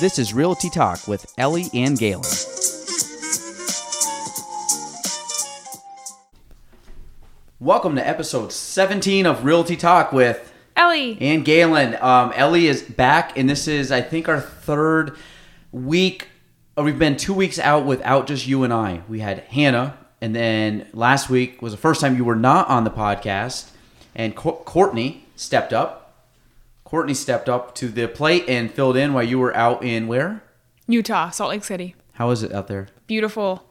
This is Realty Talk with Ellie and Gaelan. Welcome to episode 17 of Realty Talk with Ellie. and Gaelan. Um, Ellie is back, and this is, I think, our third week. Or we've been two weeks out without just you and I. We had Hannah, and then last week was the first time you were not on the podcast, and Co- Courtney stepped up. Courtney stepped up to the plate and filled in while you were out in where? Utah, Salt Lake City. How is it out there? Beautiful.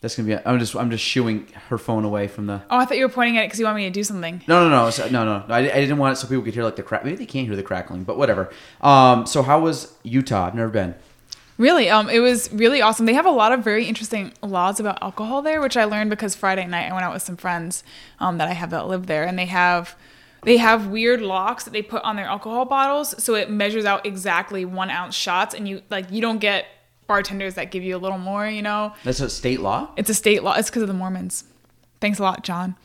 That's gonna be. I'm just. I'm just shooing her phone away from the. Oh, I thought you were pointing at it because you want me to do something. No, no, no, so- no, no. I, I didn't want it so people could hear like the crack. Maybe they can't hear the crackling, but whatever. Um. So how was Utah? I've never been. Really, um, it was really awesome. They have a lot of very interesting laws about alcohol there, which I learned because Friday night I went out with some friends um, that I have that live there, and they have they have weird locks that they put on their alcohol bottles, so it measures out exactly one ounce shots, and you like you don't get bartenders that give you a little more. You know, That's a state law. it's a state law. It's because of the Mormons. Thanks a lot, John.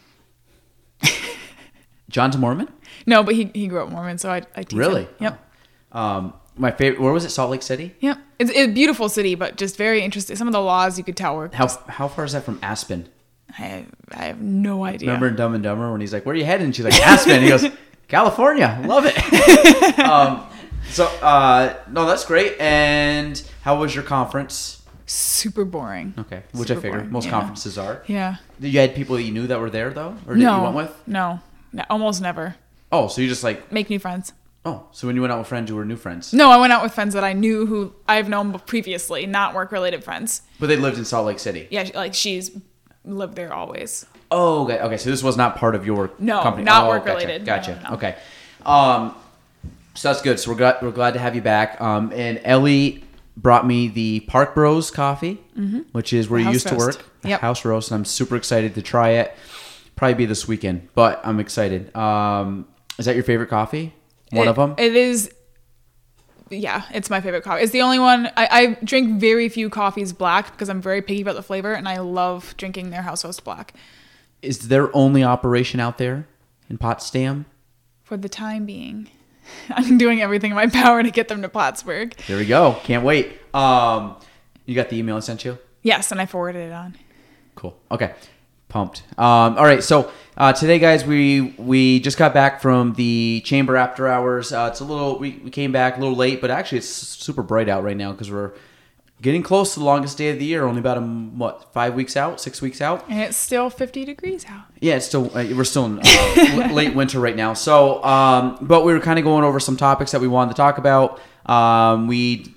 John's a Mormon. No, but he, he grew up Mormon, so I, I teach him. Really? Yep. Um. My favorite. Where was it? Salt Lake City. Yep. It's, it's a beautiful city, but just very interesting. Some of the laws you could tell were. How How far is that from Aspen? I have, I have no idea. Remember in Dumb and Dumber when he's like, "Where are you heading?" She's like, "Aspen." he goes, "California, love it." um. So. Uh. No, that's great. And how was your conference? Super boring. Okay. Which Super I figure boring, most yeah. conferences are. Yeah. You had people that you knew that were there though, or no. you went with? No. No. Almost never. Oh, so you just like Make new friends. oh, so when you went out with friends, you were new friends, No, I went out with friends that I knew who I've known previously, not work related friends. but they lived in Salt Lake City. Yeah, like she's lived there always. Oh, okay. Okay, so this was not part of your No, company. not Oh, work gotcha, related. Gotcha. No, no. Okay. Um, so that's good. So we're glad we're glad to have you back. Um, and Ellie brought me the Park Bros coffee, which is where Mm-hmm. The you used to work. Yep. House roast, and I'm super excited to try it. Probably be this weekend, but I'm excited. Um, is that your favorite coffee? One It- of them. It is. Yeah, it's my favorite coffee. It's the only one I, I drink very few coffees black because I'm very picky about the flavor, and I love drinking their house roast black. is their only operation out there in Potsdam? For the time being, I'm doing everything in my power to get them to Plattsburgh. There we go. Can't wait. Um, you got the email I sent you? Yes, and I forwarded it on. Cool. Okay. Pumped. Um, all right. So uh, today, guys, we we just got back from the chamber after hours. Uh, it's a little. We, we came back a little late, but actually, it's super bright out right now because we're getting close to the longest day of the year. Only about a what five weeks out, six weeks out. And it's still 50 degrees out. Yeah, it's still uh, we're still in uh, late winter right now. So, um, but we were kind of going over some topics that we wanted to talk about. Um, we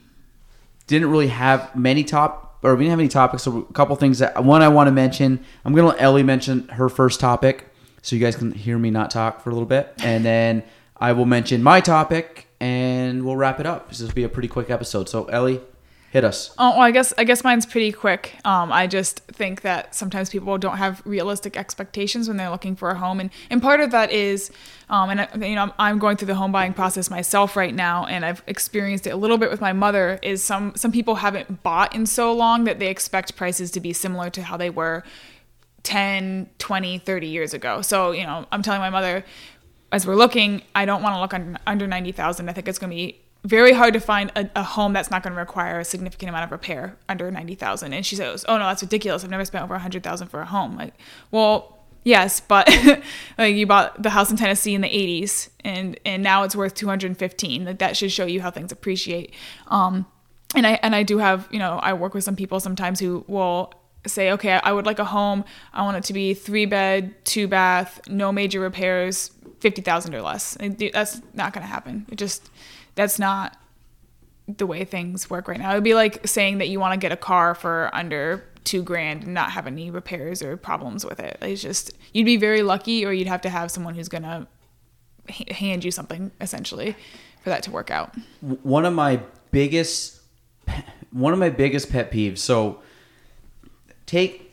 didn't really have many top or we didn't have any topics. So a couple things that one I want to mention. I'm gonna let Ellie mention her first topic, so you guys can hear me not talk for a little bit, and then I will mention my topic, and we'll wrap it up. This will be a pretty quick episode. So Ellie, hit us. Oh, well, I guess I guess mine's pretty quick. Um, I just think that sometimes people don't have realistic expectations when they're looking for a home, and and part of that is, um, and I, you know, I'm, going through the home buying process myself right now, and I've experienced it a little bit with my mother. Is some some people haven't bought in so long that they expect prices to be similar to how they were 10, 20, 30 years ago. So, you know, I'm telling my mother as we're looking, I don't want to look under 90,000. I think it's going to be very hard to find a, a home that's not going to require a significant amount of repair under 90,000. And she says, "Oh no, that's ridiculous. I've never spent over 100,000 for a home." Like, well, yes, but like you bought the house in Tennessee in the 80s and and now it's worth 215. Like that should show you how things appreciate. Um and I and I do have, you know, I work with some people sometimes who will say, okay, I would like a home. I want it to be three bed, two bath, no major repairs, fifty thousand or less. That's not going to happen. It just that's not the way things work right now. It'd be like saying that you want to get a car for under two grand and not have any repairs or problems with it. It's just you'd be very lucky, or you'd have to have someone who's going to hand you something essentially for that to work out. one of my biggest one of my biggest pet peeves so take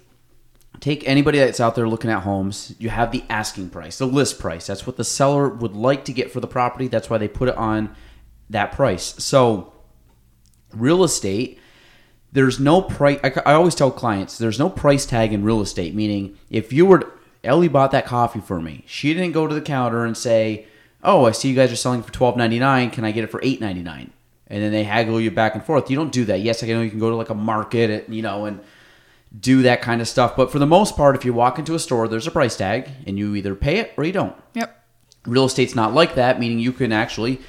take anybody that's out there looking at homes you have the asking price the list price that's what the seller would like to get for the property that's why they put it on that price so real estate there's no price I, I always tell clients there's no price tag in real estate meaning if you were ellie bought that coffee for me she didn't go to the counter and say oh, I see you guys are selling for twelve ninety nine. Can I get it for eight ninety nine? And then they haggle you back and forth. You don't do that. Yes, I know you can go to like a market, you know, and do that kind of stuff. But for the most part, if you walk into a store, there's a price tag, and you either pay it or you don't. Yep. Real estate's not like that, meaning you can actually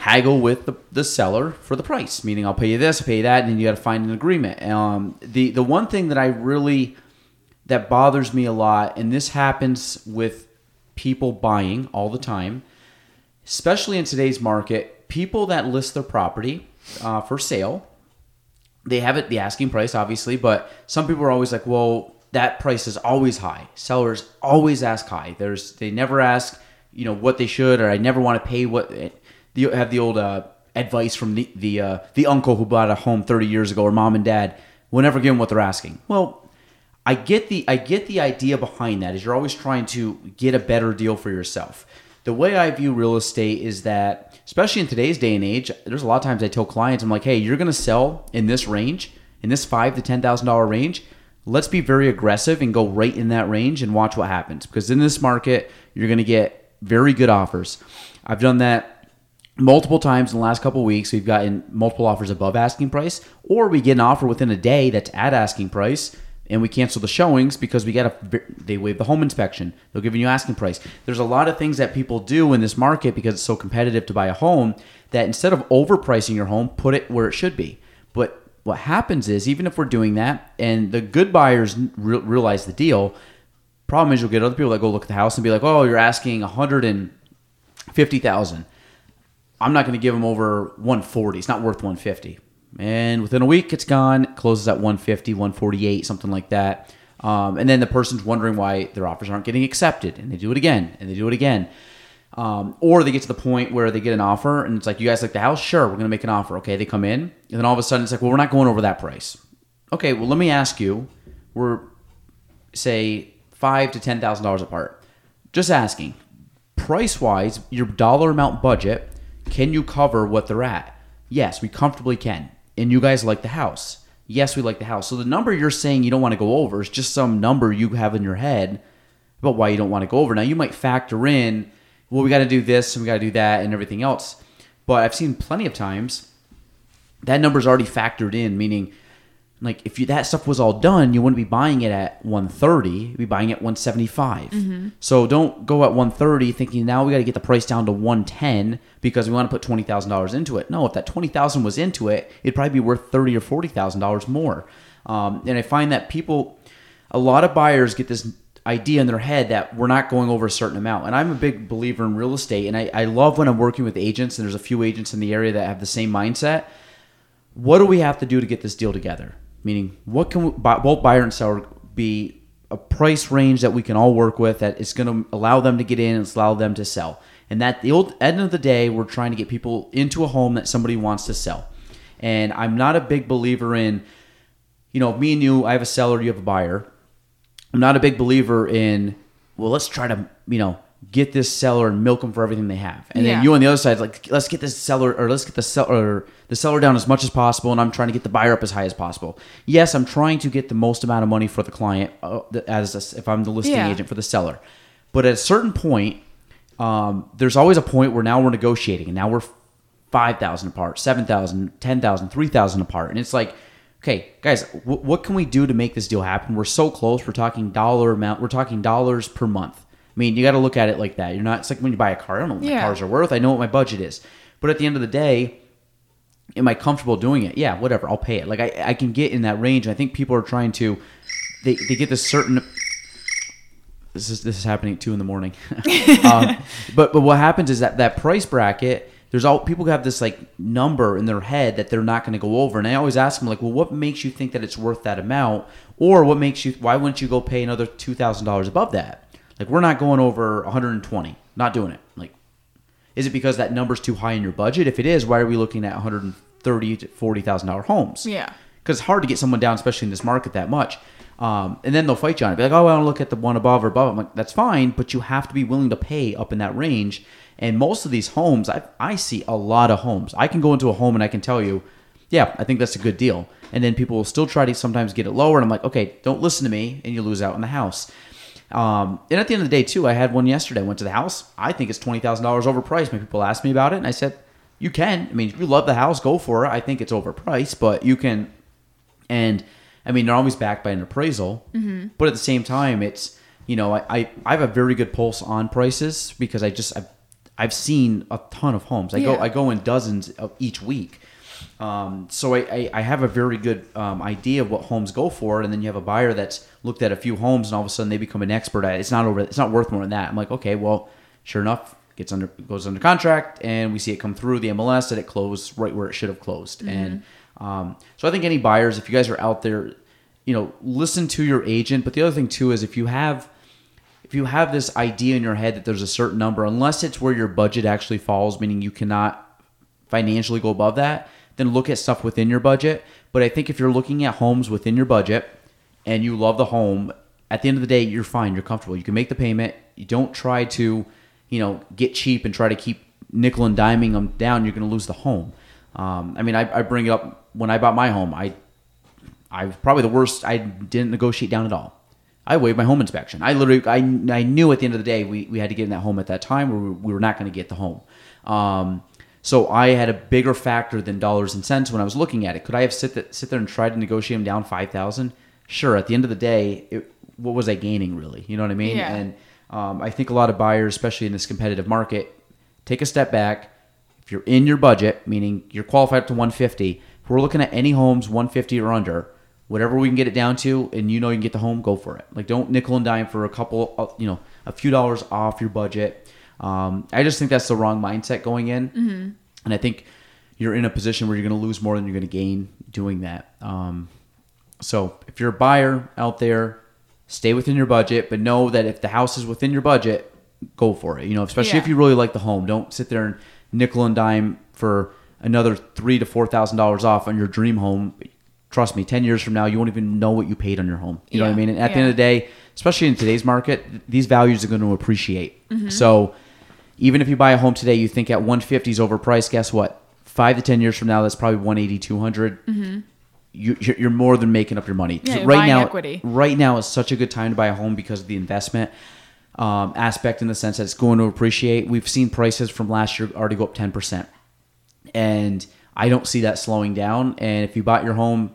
haggle with the, the seller for the price. Meaning, I'll pay you this, I'll pay you that, and then you got to find an agreement. Um, the the one thing that I really that bothers me a lot, and this happens with people buying all the time, especially in today's market, people that list their property uh, for sale, they have it the asking price, obviously, but some people are always like, well, that price is always high. Sellers always ask high. There's they never ask, you know, what they should, or I never want to pay what. You have the old uh, advice from the the uh, the uncle who bought a home 30 years ago, or mom and dad. We'll never give them what they're asking. Well, I get the I get the idea behind that is you're always trying to get a better deal for yourself. The way I view real estate is that especially in today's day and age, there's a lot of times I tell clients I'm like, "Hey, you're going to sell in this range, in this 5 to $10,000 range. Let's be very aggressive and go right in that range and watch what happens because in this market, you're going to get very good offers." I've done that multiple times in the last couple weeks. We've gotten multiple offers above asking price or we get an offer within a day that's at asking price and we cancel the showings because we got a they waive the home inspection. They'll give you asking price. There's a lot of things that people do in this market because it's so competitive to buy a home that instead of overpricing your home put it where it should be. But what happens is even if we're doing that and the good buyers re- realize the deal problem is you'll get other people that go look at the house and be like oh you're asking 150000 i'm not going to give them over 140 it's not worth 150 and within a week it's gone. Closes at 150 148 something like that. Um, and then the person's wondering why their offers aren't getting accepted and they do it again and they do it again. Um, or they get to the point where they get an offer and it's like you guys like the house? Sure we're going to make an offer. Okay they come in and then all of a sudden it's like well we're not going over that price. Okay well let me ask you we're say five to ten thousand dollars apart. Just asking. Price wise your dollar amount budget can you cover what they're at yes we comfortably can and you guys like the house. Yes, we like the house. So the number you're saying you don't want to go over is just some number you have in your head about why you don't want to go over. Now you might factor in, well, we got to do this and we got to do that and everything else. But I've seen plenty of times that number's already factored in, meaning like if you, that stuff was all done, you wouldn't be buying it at 130. You'd be buying it at 175. Mm-hmm. So don't go at 130 thinking now we got to get the price down to 110 because we want to put twenty thousand dollars into it. No, if that twenty thousand was into it, it'd probably be worth thirty or forty thousand dollars more. Um, and I find that people, a lot of buyers get this idea in their head that we're not going over a certain amount. And I'm a big believer in real estate, and I, I love when I'm working with agents, and there's a few agents in the area that have the same mindset. What do we have to do to get this deal together? Meaning, what can we, both buyer and seller be a price range that we can all work with that is going to allow them to get in and allow them to sell? And that the old end of the day, we're trying to get people into a home that somebody wants to sell. And I'm not a big believer in, you know, me and you, I have a seller, you have a buyer. I'm not a big believer in, well, let's try to, you know, get this seller and milk them for everything they have. And yeah. then you on the other side, like, let's get this seller or let's get the seller the seller down as much as possible, and I'm trying to get the buyer up as high as possible. Yes, I'm trying to get the most amount of money for the client uh, as a, if I'm the listing yeah. agent for the seller. But at a certain point, um, there's always a point where now we're negotiating and now we're 5,000 apart, 7,000, 10,000, 3,000 apart. And it's like, okay, guys, w- what can we do to make this deal happen? We're so close. We're talking dollar amount. We're talking dollars per month. I mean, you got to look at it like that. You're not, it's like when you buy a car, I don't know what yeah. my cars are worth. I know what my budget is. But at the end of the day, am I comfortable doing it? Yeah, whatever. I'll pay it. Like I, I can get in that range. I think people are trying to, they, they get this certain this is this is happening at two in the morning. um, but but what happens is that that price bracket, there's all people have this like number in their head that they're not going to go over, and I always ask them like, well, what makes you think that it's worth that amount, or what makes you why wouldn't you go pay another two thousand dollars above that? Like we're not going over 120, not doing it. Like, is it because that number's too high in your budget? If it is, why are we looking at 130 to forty thousand dollar homes? Yeah, because it's hard to get someone down, especially in this market, that much. Um, and then they'll fight you on it. Be like, oh, I want to look at the one above or above. I'm like, that's fine, but you have to be willing to pay up in that range. And most of these homes, I, I see a lot of homes. I can go into a home and I can tell you, yeah, I think that's a good deal. And then people will still try to sometimes get it lower. And I'm like, okay, don't listen to me, and you lose out on the house. Um, and at the end of the day, too, I had one yesterday. I went to the house. I think it's twenty thousand dollars overpriced. Many people asked me about it, and I said, "You can. I mean, if you love the house, go for it. I think it's overpriced, but you can." And I mean, they're always backed by an appraisal, mm-hmm. but at the same time, it's you know, I, I I have a very good pulse on prices because I just I've, I've seen a ton of homes. I go I go in dozens of each week. Um, so I, I, I have a very good um, idea of what homes go for, and then you have a buyer that's looked at a few homes, and all of a sudden they become an expert at it. It's not over. It's not worth more than that. I'm like, okay, well, sure enough, gets under goes under contract, and we see it come through the MLS that it closed right where it should have closed. And um, so I think any buyers, if you guys are out there, you know, listen to your agent. But the other thing too is if you have if you have this idea in your head that there's a certain number, unless it's where your budget actually falls, meaning you cannot financially go above that, then look at stuff within your budget. But I think if you're looking at homes within your budget and you love the home, at the end of the day, you're fine. You're comfortable. You can make the payment. You don't try to, you know, get cheap and try to keep nickel and diming them down. You're going to lose the home. Um, I mean, I, I bring it up when I bought my home. I I was probably the worst. I didn't negotiate down at all. I waived my home inspection. I literally, I, I knew at the end of the day we, we had to get in that home at that time, or we, we were not going to get the home. Um, so I had a bigger factor than dollars and cents when I was looking at it. Could I have sit, sit there and tried to negotiate them down five thousand? Sure. At the end of the day, it, what was I gaining really? You know what I mean? Yeah. And um, I think a lot of buyers, especially in this competitive market, take a step back. If you're in your budget, meaning you're qualified up to 150, if we're looking at any homes 150 or under, whatever we can get it down to, and you know you can get the home, go for it. Like don't nickel and dime for a couple, uh, you know, a few dollars off your budget. Um, I just think that's the wrong mindset going in, mm-hmm. and I think you're in a position where you're going to lose more than you're going to gain doing that. Um, so if you're a buyer out there, stay within your budget, but know that if the house is within your budget, go for it. You know, especially if you really like the home. Don't sit there and nickel and dime for another three to four thousand dollars off on your dream home. Trust me, ten years from now, you won't even know what you paid on your home. You know what I mean? And at the end of the day, especially in today's market, these values are going to appreciate. So even if you buy a home today, you think at 150 is overpriced. Guess what? Five to ten years from now, that's probably 180, 200. You, you're you're more than making up your money. Yeah, right now, equity. right now is such a good time to buy a home because of the investment um, aspect in the sense that it's going to appreciate. We've seen prices from last year already go up 10%. And I don't see that slowing down. And if you bought your home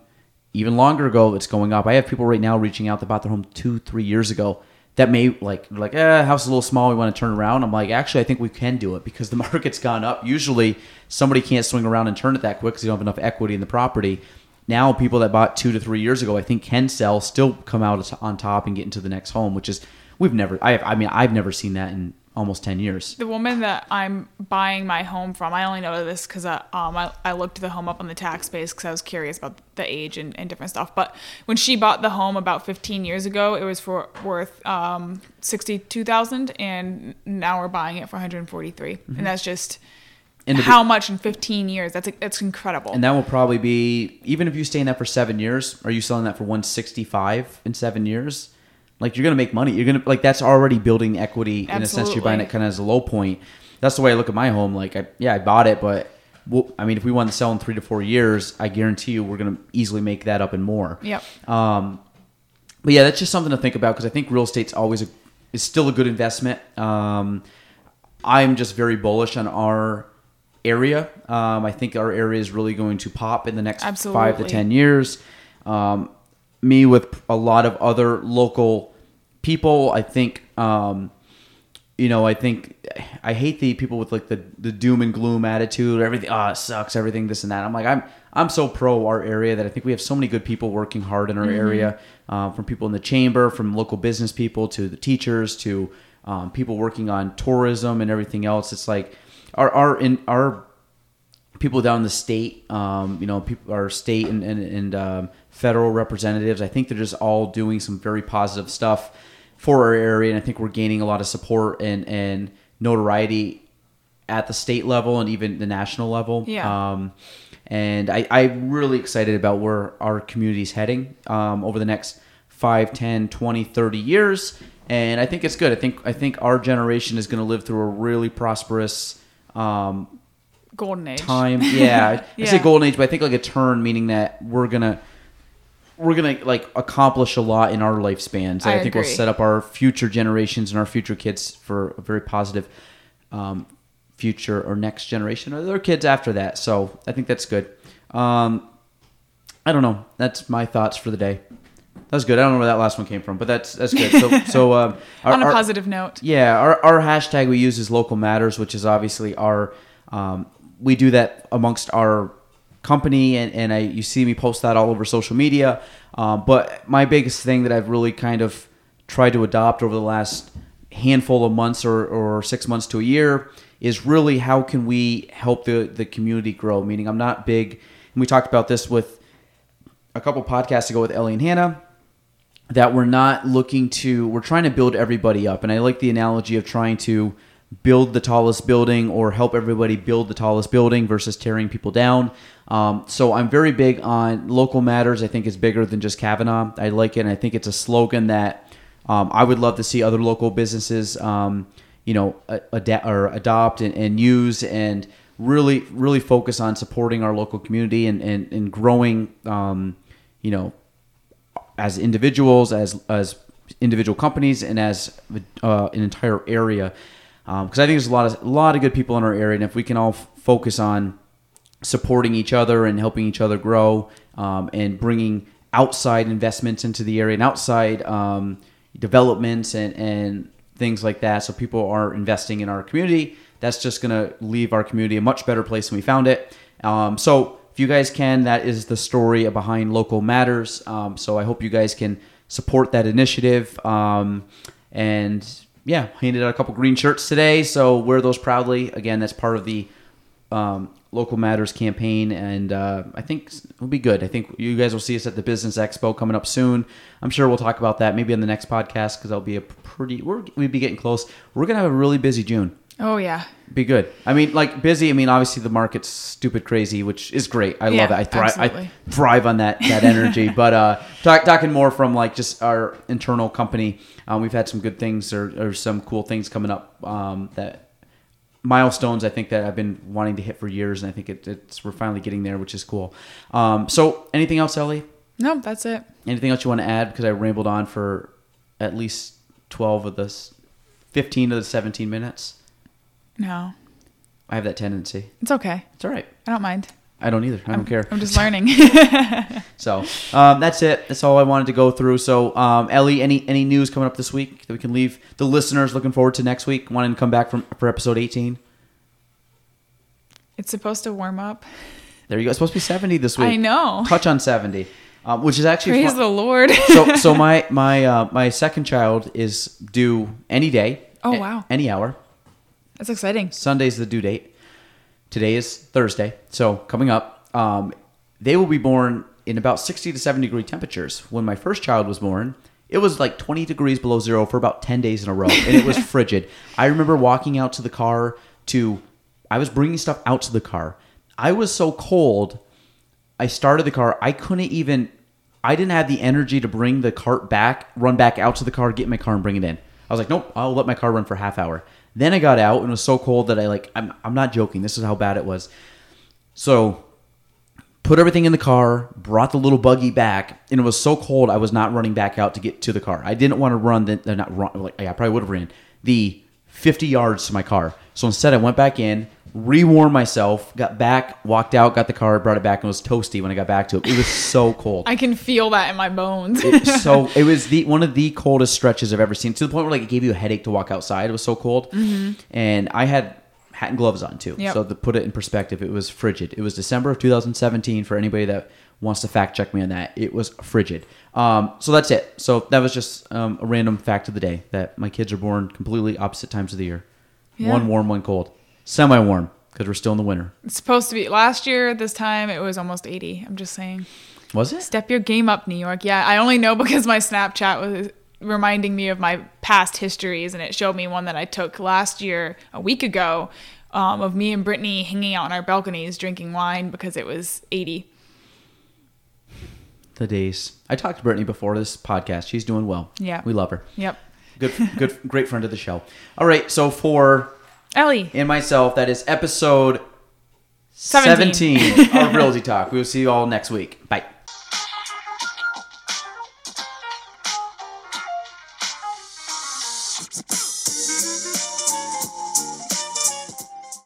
even longer ago, it's going up. I have people right now reaching out that bought their home two, three years ago that may like like eh, house is a little small. We want to turn around. I'm like, actually, I think we can do it because the market's gone up. Usually, somebody can't swing around and turn it that quick because they don't have enough equity in the property. Now, people that bought two to three years ago, I think can sell, still come out on top and get into the next home, which is we've never. I have, I mean, I've never seen that in almost ten years. The woman that I'm buying my home from, I only know this because I, um, I, I looked the home up on the tax base because I was curious about the age and, and different stuff. But when she bought the home about 15 years ago, it was for worth um, 62000 and now we're buying it for 143 And that's just And to be- how much in 15 years. That's that's incredible. And that will probably be even if you stay in that for seven years. Are you selling that for one sixty five in seven years? Like you're gonna make money. You're gonna like that's already building equity in a sense. You're buying it kind of as a low point. That's the way I look at my home. Like I yeah I bought it, but well, I mean if we want to sell in three to four years, I guarantee you we're gonna easily make that up and more. Yep. Um, but yeah, that's just something to think about because I think real estate's always a, is still a good investment. Um, I'm just very bullish on our area. Um, I think our area is really going to pop in the next five to ten years. Um, me with a lot of other local people, I think. Um, you know, I think I hate the people with like the, the doom and gloom attitude. Everything, ah, it sucks. Everything, this and that. I'm like, I'm I'm so pro our area that I think we have so many good people working hard in our area, um, from people in the chamber, from local business people to the teachers to um, people working on tourism and everything else. It's like our our in our people down the state, um, you know, people, our state and and, and um, federal representatives. I think they're just all doing some very positive stuff for our area, and I think we're gaining a lot of support and and notoriety at the state level and even the national level. Yeah. Um, and I, I'm really excited about where our community's heading um, over the next 5, 10, 20, 30 years. And I think it's good. I think I think our generation is going to live through a really prosperous um, Golden age. time. Yeah, I say golden age, but I think like a turn, meaning that we're gonna we're gonna like accomplish a lot in our lifespans. I I, think we'll set up our future generations and our future kids for a very positive um, future or next generation or their kids after that. So I think that's good. Um, I don't know. That's my thoughts for the day. That was good. I don't know where that last one came from, but that's that's good. So so um, our- On a our- positive note. yeah, our, our hashtag we use is local matters, which is obviously our. Um, we do that amongst our company, and, and I you see me post that all over social media. Um, but my biggest thing that I've really kind of tried to adopt over the last handful of months or, or six months to a year is really how can we help the, the community grow? Meaning, I'm not big, and we talked about this with a couple podcasts ago with Ellie and Hannah that we're not looking to we're trying to build everybody up and i like the analogy of trying to build the tallest building or help everybody build the tallest building versus tearing people down. Um, so i'm very big on local matters. I think it's bigger than just kavanaugh. I like it and i think it's a slogan that um, i would love to see other local businesses um, you know or adopt and, and use and really really focus on supporting our local community and, and, and growing um, you know as individuals, as as individual companies, and as uh, an entire area. Because I think there's a lot of a lot of good people in our area, and if we can all f- focus on supporting each other and helping each other grow, um, and bringing outside investments into the area and outside um, developments and and things like that, so people are investing in our community. That's just going to leave our community a much better place than we found it. Um, so if you guys can, that is the story behind Local Matters. Um, so I hope you guys can support that initiative. Um, and yeah, handed out a couple green shirts today. So wear those proudly. Again, that's part of the um, Local Matters campaign. And uh, I think it'll be good. I think you guys will see us at the Business Expo coming up soon. I'm sure we'll talk about that maybe on the next podcast because that'll be a pretty, we're, we'll be getting close. We're to have a really busy June Oh yeah. be good. I mean, like busy. I mean, obviously the market's stupid crazy, which is great. I Yeah, love it. I thrive. I thrive on that that energy. but uh, talk, talking more from like just our internal company, um, we've had some good things or, or some cool things coming up um, that milestones. I think that I've been wanting to hit for years, and I think it, it's we're finally getting there, which is cool. Um, so, anything else, Ellie? No, that's it. Anything else you want to add? Because I rambled on for at least twelve of this, fifteen of the seventeen minutes. No, I have that tendency. it's okay. It's all right. I don't mind. I don't either. I don't care. I'm just learning. So um, that's it. That's all I wanted to go through. So um, Ellie, any any news coming up this week that we can leave the listeners looking forward to next week? Wanting to come back from for episode eighteen. it's supposed to warm up. There you go. It's supposed to be seventy this week. I know. Touch on seventy, um, which is actually Praise fun- the Lord. so. So my my uh, my second child is due any day. Oh, wow. Any hour. That's exciting. Sunday's the due date. Today is Thursday, so coming up, um, they will be born in about 60 to 70 degree temperatures. When my first child was born, it was like 20 degrees below zero for about 10 days in a row, and it was frigid. I remember walking out to the car to, I was bringing stuff out to the car. I was so cold. I started the car. I couldn't even. I didn't have the energy to bring the cart back, run back out to the car, get in my car, and bring it in. I was like, nope, I'll let my car run for a half hour. Then I got out and it was so cold that I like. I'm I'm not joking. This is how bad it was. So put everything in the car, brought the little buggy back, and it was so cold I was not running back out to get to the car. I didn't want to run the not run like I probably would have ran the 50 yards to my car. So instead I went back in, rewarmed myself, got back, walked out, got the car, brought it back, and it was toasty when I got back to it. It was so cold. I can feel that in my bones. It- so it was the one of the coldest stretches I've ever seen. To the point where like it gave you a headache to walk outside. It was so cold, and I had hat and gloves on too. Mm-hmm. Yep. So to put it in perspective, it was frigid. It was December of 2017. For anybody that wants to fact check me on that, it was frigid. Um, so that's it. So that was just um, a random fact of the day that my kids are born completely opposite times of the year. Yeah. One warm, one cold. Semi warm because we're still in the winter. it's supposed to be last year. This time it was almost 80. I'm just saying. Was it? Step your game up, New York. Yeah, I only know because my Snapchat was reminding me of my past histories, and it showed me one that I took last year, a week ago, um, of me and Brittany hanging out on our balconies drinking wine because it was 80. The days. I talked to Brittany before this podcast. She's doing well. Yeah. We love her. Yep. Good, good, great friend of the show. All right, so for Ellie, and myself, that is episode 17. 17 of Realty Talk. We will see you all next week. Bye.